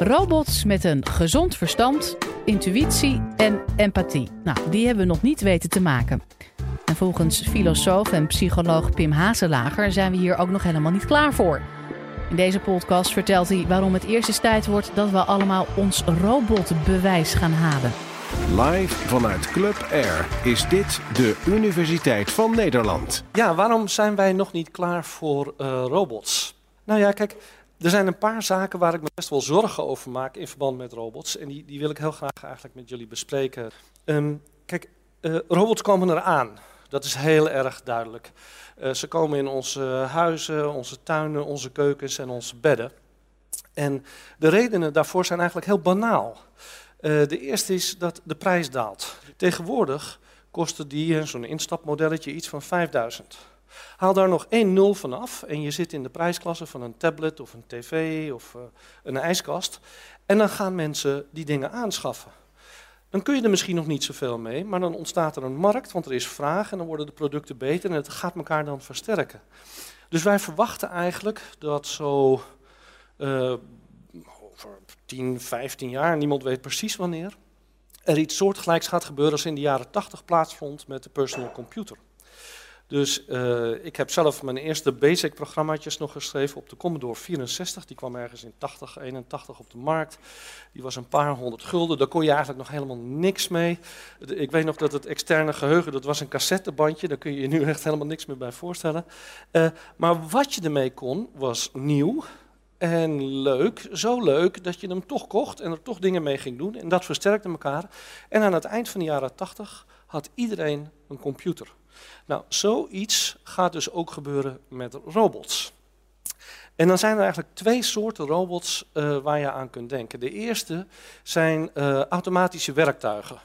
Robots met een gezond verstand, intuïtie en empathie. Nou, die hebben we nog niet weten te maken. En volgens filosoof en psycholoog Pim Hazelager zijn we hier ook nog helemaal niet klaar voor. In deze podcast vertelt hij waarom het eerst eens tijd wordt dat we allemaal ons robotbewijs gaan halen. Live vanuit Club Air is dit de Universiteit van Nederland. Ja, waarom zijn wij nog niet klaar voor uh, robots? Nou ja, kijk, er zijn een paar zaken waar ik me best wel zorgen over maak in verband met robots. En die, die wil ik heel graag eigenlijk met jullie bespreken. Um, kijk, uh, robots komen eraan. Dat is heel erg duidelijk. Uh, ze komen in onze huizen, onze tuinen, onze keukens en onze bedden. En de redenen daarvoor zijn eigenlijk heel banaal. Uh, de eerste is dat de prijs daalt. Tegenwoordig kostte die, zo'n instapmodelletje, iets van 5000. Haal daar nog één nul van af en je zit in de prijsklasse van een tablet of een tv of uh, een ijskast. En dan gaan mensen die dingen aanschaffen. Dan kun je er misschien nog niet zoveel mee, maar dan ontstaat er een markt, want er is vraag en dan worden de producten beter en het gaat elkaar dan versterken. Dus wij verwachten eigenlijk dat zo uh, over 10, 15 jaar, niemand weet precies wanneer, er iets soortgelijks gaat gebeuren als in de jaren 80 plaatsvond met de personal computer. Dus uh, ik heb zelf mijn eerste basic programmaatjes nog geschreven op de Commodore 64. Die kwam ergens in 80, 81 op de markt. Die was een paar honderd gulden. Daar kon je eigenlijk nog helemaal niks mee. Ik weet nog dat het externe geheugen, dat was een cassettebandje. Daar kun je je nu echt helemaal niks meer bij voorstellen. Uh, maar wat je ermee kon, was nieuw. En leuk, zo leuk dat je hem toch kocht en er toch dingen mee ging doen. En dat versterkte elkaar. En aan het eind van de jaren 80 had iedereen een computer. Nou, zoiets gaat dus ook gebeuren met robots. En dan zijn er eigenlijk twee soorten robots uh, waar je aan kunt denken. De eerste zijn uh, automatische werktuigen.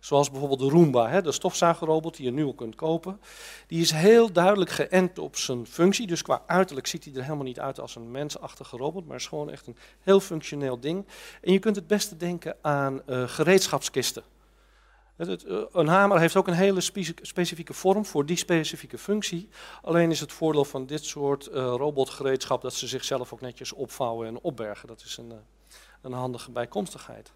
Zoals bijvoorbeeld de Roomba, hè, de stofzuigerrobot die je nu al kunt kopen. Die is heel duidelijk geënt op zijn functie. Dus qua uiterlijk ziet hij er helemaal niet uit als een mensachtige robot, maar is gewoon echt een heel functioneel ding. En je kunt het beste denken aan uh, gereedschapskisten. Eh, een hamer heeft ook een hele specifieke vorm voor die specifieke functie. Alleen is het voordeel van dit soort uh, robotgereedschap dat ze zichzelf ook netjes opvouwen en opbergen. Dat is een, uh, een handige bijkomstigheid.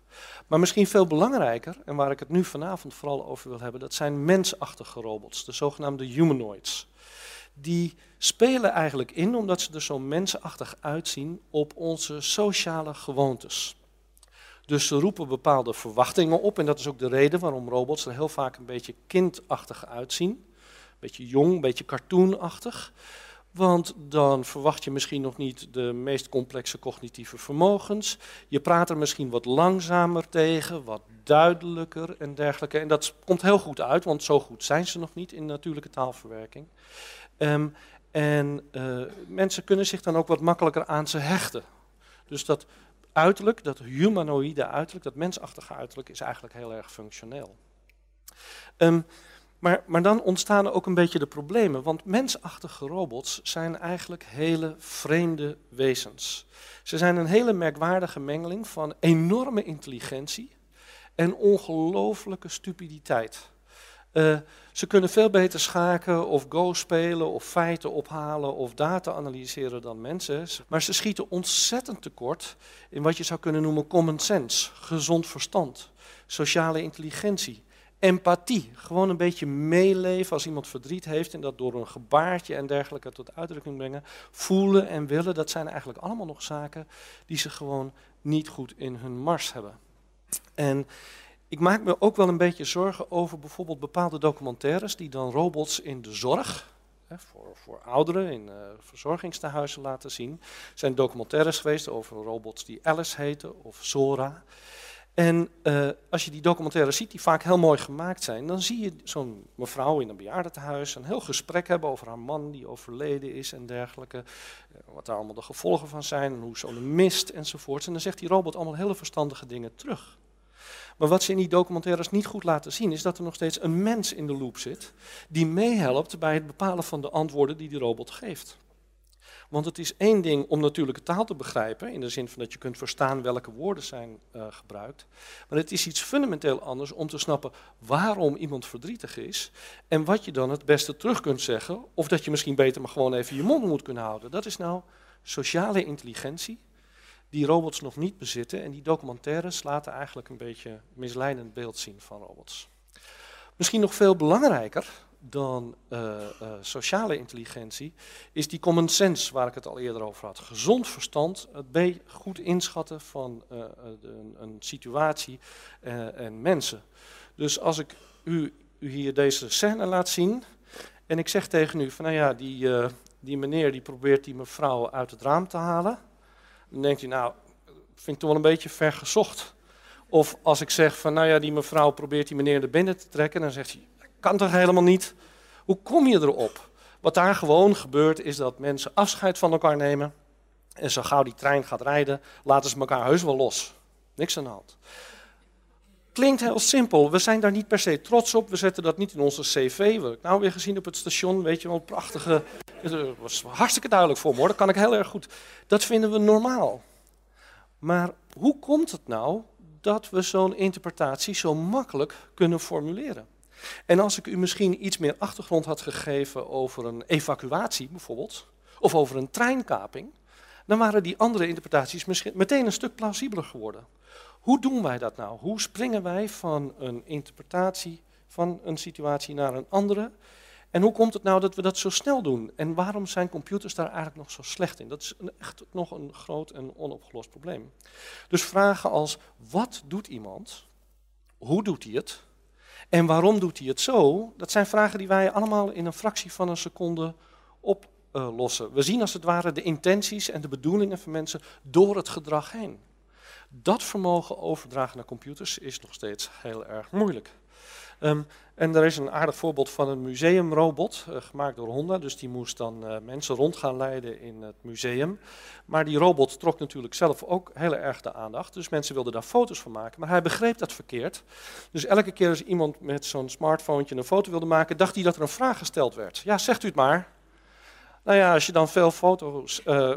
Maar misschien veel belangrijker, en waar ik het nu vanavond vooral over wil hebben, dat zijn mensachtige robots, de zogenaamde humanoids. Die spelen eigenlijk in, omdat ze er zo mensachtig uitzien, op onze sociale gewoontes. Dus ze roepen bepaalde verwachtingen op. En dat is ook de reden waarom robots er heel vaak een beetje kindachtig uitzien. Een beetje jong, een beetje cartoonachtig. Want dan verwacht je misschien nog niet de meest complexe cognitieve vermogens. Je praat er misschien wat langzamer tegen, wat duidelijker en dergelijke. En dat komt heel goed uit, want zo goed zijn ze nog niet in natuurlijke taalverwerking. Um, en uh, mensen kunnen zich dan ook wat makkelijker aan ze hechten. Dus dat uiterlijk, dat humanoïde uiterlijk, dat mensachtige uiterlijk, is eigenlijk heel erg functioneel. Um, maar, maar, dan ontstaan ook een beetje de problemen, want mensachtige robots zijn eigenlijk hele vreemde wezens. Ze zijn een hele merkwaardige mengeling van enorme intelligentie en ongelooflijke stupiditeit. Uh, ze kunnen veel beter schaken of go spelen of feiten ophalen of data analyseren dan mensen. Maar ze schieten ontzettend tekort in wat je zou kunnen noemen common sense, gezond verstand, sociale intelligentie, empathie. Gewoon een beetje meeleven als iemand verdriet heeft en dat door een gebaartje en dergelijke tot uitdrukking brengen. Voelen en willen, dat zijn eigenlijk allemaal nog zaken die ze gewoon niet goed in hun mars hebben. En ik maak me ook wel een beetje zorgen over bijvoorbeeld bepaalde documentaires die dan robots in de zorg, hè, voor, voor ouderen in uh, verzorgingstehuizen laten zien. Er zijn documentaires geweest over robots die Alice heten of Zora. En uh, als je die documentaires ziet, die vaak heel mooi gemaakt zijn, dan zie je zo'n mevrouw in een bejaardentehuis een heel gesprek hebben over haar man die overleden is en dergelijke. Uh, wat daar allemaal de gevolgen van zijn en hoe zo'n mist enzovoorts. En dan zegt die robot allemaal hele verstandige dingen terug. Maar wat ze in die documentaires niet goed laten zien, is dat er nog steeds een mens in de loop zit, die meehelpt bij het bepalen van de antwoorden die die robot geeft. Want het is één ding om natuurlijke taal te begrijpen, in de zin van dat je kunt verstaan welke woorden zijn uh, gebruikt. Maar het is iets fundamenteel anders om te snappen waarom iemand verdrietig is en wat je dan het beste terug kunt zeggen, of dat je misschien beter maar gewoon even je mond moet kunnen houden. Dat is nou sociale intelligentie die robots nog niet bezitten. En die documentaires laten eigenlijk een beetje misleidend beeld zien van robots. Misschien nog veel belangrijker dan uh, uh, sociale intelligentie is die common sense waar ik het al eerder over had. Gezond verstand, het goed inschatten van uh, een, een, situatie en mensen. Dus als ik u, u, hier deze scène laat zien en ik zeg tegen u van nou ja, die, die meneer die probeert die mevrouw uit het raam te halen, dan denkt u nou, vind ik toch wel een beetje ver gezocht. Of als ik zeg van nou ja, die mevrouw probeert die meneer er binnen te trekken, dan zegt hij kan toch helemaal niet? Hoe kom je erop? Wat daar gewoon gebeurt is dat mensen afscheid van elkaar nemen. En zo gauw die trein gaat rijden, laten ze elkaar heus wel los. Niks aan de hand. Klinkt heel simpel. We zijn daar niet per se trots op. We zetten dat niet in onze cv. Wat ik nou weer gezien op het station, weet je wel, prachtige... Dat was hartstikke duidelijk voor me hoor, dat kan ik heel erg goed. Dat vinden we normaal. Maar hoe komt het nou dat we zo'n interpretatie zo makkelijk kunnen formuleren? En als ik u misschien iets meer achtergrond had gegeven over een evacuatie bijvoorbeeld, of over een treinkaping, dan waren die andere interpretaties misschien meteen een stuk plausibeler geworden. Hoe doen wij dat nou? Hoe springen wij van een interpretatie van een situatie naar een andere? En hoe komt het nou dat we dat zo snel doen? En waarom zijn computers daar eigenlijk nog zo slecht in? Dat is echt nog een groot en onopgelost probleem. Dus vragen als, wat doet iemand? Hoe doet hij het? En waarom doet hij het zo? Dat zijn vragen die wij allemaal in een fractie van een seconde oplossen. We zien als het ware de intenties en de bedoelingen van mensen door het gedrag heen. Dat vermogen overdragen naar computers is nog steeds heel erg moeilijk. Um, en er is een aardig voorbeeld van een museumrobot, uh, gemaakt door Honda. Dus die moest dan uh, mensen rond gaan leiden in het museum. Maar die robot trok natuurlijk zelf ook heel erg de aandacht. Dus mensen wilden daar foto's van maken. Maar hij begreep dat verkeerd. Dus elke keer als iemand met zo'n smartphone een foto wilde maken, dacht hij dat er een vraag gesteld werd. Ja, zegt u het maar. Nou ja, als je dan veel foto's uh,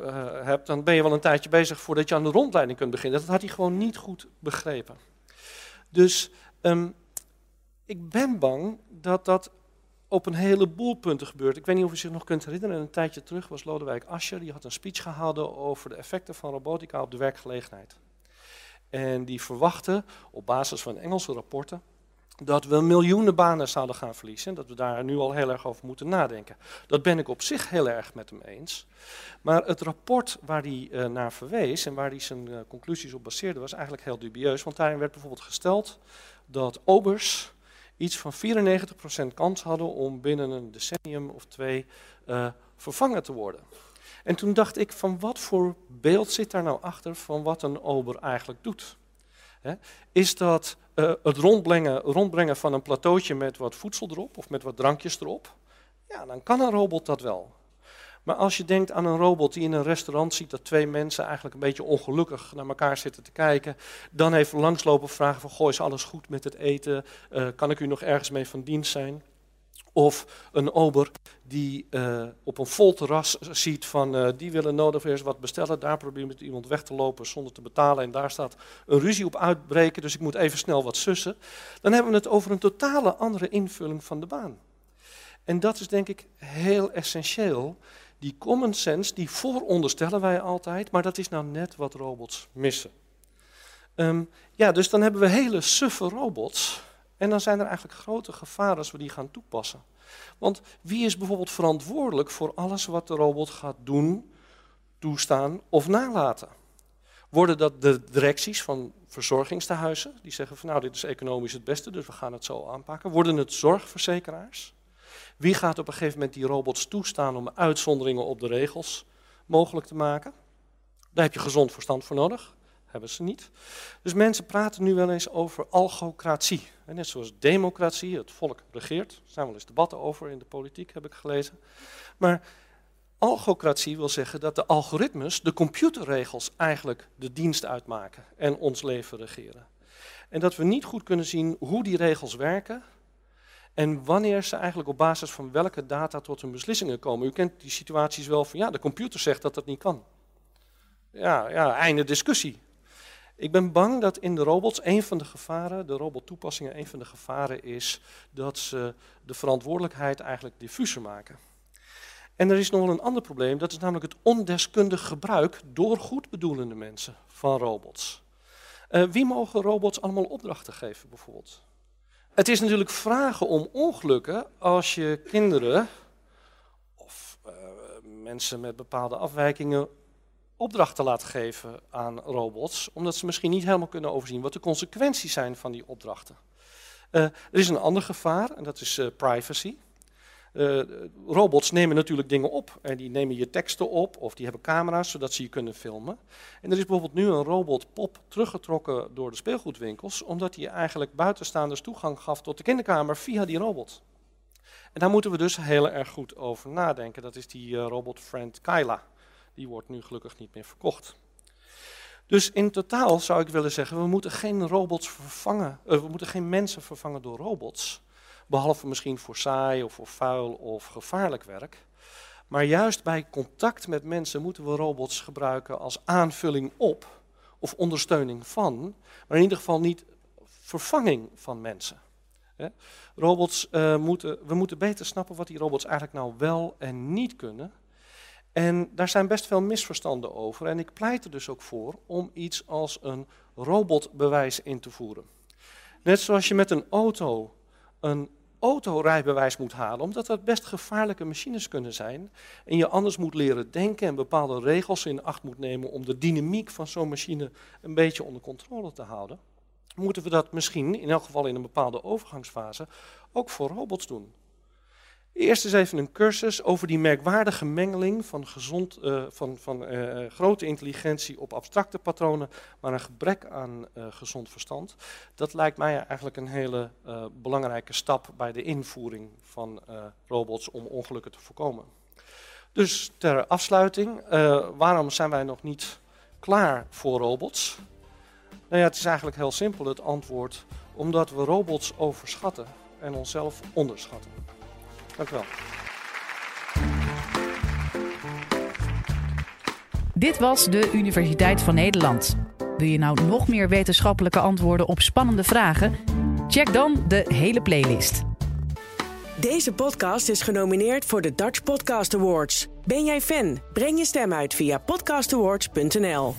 hebt, dan ben je wel een tijdje bezig voordat je aan de rondleiding kunt beginnen. Dat had hij gewoon niet goed begrepen. Dus um, ik ben bang dat dat op een heleboel punten gebeurt. Ik weet niet of u zich nog kunt herinneren, een tijdje terug was Lodewijk Asscher, die had een speech gehouden over de effecten van robotica op de werkgelegenheid. En die verwachtte, op basis van Engelse rapporten, dat we miljoenen banen zouden gaan verliezen. Dat we daar nu al heel erg over moeten nadenken. Dat ben ik op zich heel erg met hem eens. Maar het rapport waar hij uh, naar verwees en waar hij zijn uh, conclusies op baseerde, was eigenlijk heel dubieus. Want daarin werd bijvoorbeeld gesteld dat obers iets van 94% kans hadden om binnen een decennium of twee uh, vervangen te worden. En toen dacht ik van wat voor beeld zit daar nou achter van wat een ober eigenlijk doet? Is dat uh, het rondbrengen, rondbrengen van een plateautje met wat voedsel erop of met wat drankjes erop? Ja, dan kan een robot dat wel. Maar als je denkt aan een robot die in een restaurant ziet dat twee mensen eigenlijk een beetje ongelukkig naar elkaar zitten te kijken, dan even langslopen vragen van, goh, is alles goed met het eten? Uh, kan ik u nog ergens mee van dienst zijn? Of een ober die uh, op een vol terras ziet van uh, die willen nodig eerst wat bestellen. Daar probeert iemand weg te lopen zonder te betalen. En daar staat een ruzie op uitbreken, dus ik moet even snel wat sussen. Dan hebben we het over een totale andere invulling van de baan. En dat is denk ik heel essentieel die common sense, die vooronderstellen wij altijd, maar dat is nou net wat robots missen. Um, ja, dus dan hebben we hele suffe robots. En dan zijn er eigenlijk grote gevaren als we die gaan toepassen. Want wie is bijvoorbeeld verantwoordelijk voor alles wat de robot gaat doen, toestaan of nalaten? Worden dat de directies van verzorgingstehuizen, die zeggen van nou dit is economisch het beste, dus we gaan het zo aanpakken? Worden het zorgverzekeraars? Wie gaat op een gegeven moment die robots toestaan om uitzonderingen op de regels mogelijk te maken? Daar heb je gezond verstand voor nodig. Hebben ze niet. Dus mensen praten nu wel eens over algocratie. Net zoals democratie, het volk regeert. Er zijn wel eens debatten over in de politiek, heb ik gelezen. Maar algocratie wil zeggen dat de algoritmes, de computerregels, eigenlijk de dienst uitmaken en ons leven regeren. En dat we niet goed kunnen zien hoe die regels werken en wanneer ze eigenlijk op basis van welke data tot hun beslissingen komen. U kent die situaties wel van ja, de computer zegt dat dat niet kan. Ja, ja, einde discussie. Ik ben bang dat in de robots een van de gevaren, de robottoepassingen, een van de gevaren is dat ze de verantwoordelijkheid eigenlijk diffuser maken. En er is nog wel een ander probleem, dat is namelijk het ondeskundig gebruik door goedbedoelende mensen van robots. Uh, wie mogen robots allemaal opdrachten geven, bijvoorbeeld? Het is natuurlijk vragen om ongelukken als je kinderen of uh, mensen met bepaalde afwijkingen opdrachten laat geven aan robots, omdat ze misschien niet helemaal kunnen overzien wat de consequenties zijn van die opdrachten. Uh, er is een ander gevaar en dat is uh, privacy. Uh, robots nemen natuurlijk dingen op. En die nemen je teksten op of die hebben camera's zodat ze je kunnen filmen. En er is bijvoorbeeld nu een robot Pop teruggetrokken door de speelgoedwinkels, omdat hij eigenlijk buitenstaanders toegang gaf tot de kinderkamer via die robot. En daar moeten we dus heel erg goed over nadenken. Dat is die robot Friend Kyla. Die wordt nu gelukkig niet meer verkocht. Dus in totaal zou ik willen zeggen, we moeten geen robots vervangen, uh, we moeten geen mensen vervangen door robots. Behalve misschien voor saai of voor vuil of gevaarlijk werk. Maar juist bij contact met mensen moeten we robots gebruiken als aanvulling op of ondersteuning van, maar in ieder geval niet vervanging van mensen. Robots, uh, moeten, we moeten beter snappen wat die robots eigenlijk nou wel en niet kunnen. En daar zijn best veel misverstanden over. En ik pleit er dus ook voor om iets als een robotbewijs in te voeren. Net zoals je met een auto een autorijbewijs moet halen, omdat dat best gevaarlijke machines kunnen zijn. En je anders moet leren denken en bepaalde regels in acht moet nemen om de dynamiek van zo'n machine een beetje onder controle te houden. Moeten we dat misschien, in elk geval in een bepaalde overgangsfase, ook voor robots doen. Eerst eens even een cursus over die merkwaardige mengeling van, gezond, uh, van, van uh, grote intelligentie op abstracte patronen, maar een gebrek aan uh, gezond verstand. Dat lijkt mij eigenlijk een hele belangrijke stap bij de invoering van robots om ongelukken te voorkomen. Dus ter afsluiting, waarom zijn wij nog niet klaar voor robots? Nou ja, het is eigenlijk heel simpel het antwoord, omdat we robots overschatten en onszelf onderschatten. Dank u wel. Dit was de Universiteit van Nederland. Wil je nou nog meer wetenschappelijke antwoorden op spannende vragen? Check dan de hele playlist. Deze podcast is genomineerd voor de Dutch Podcast Awards. Ben jij fan? Breng je stem uit via podcastawards.nl.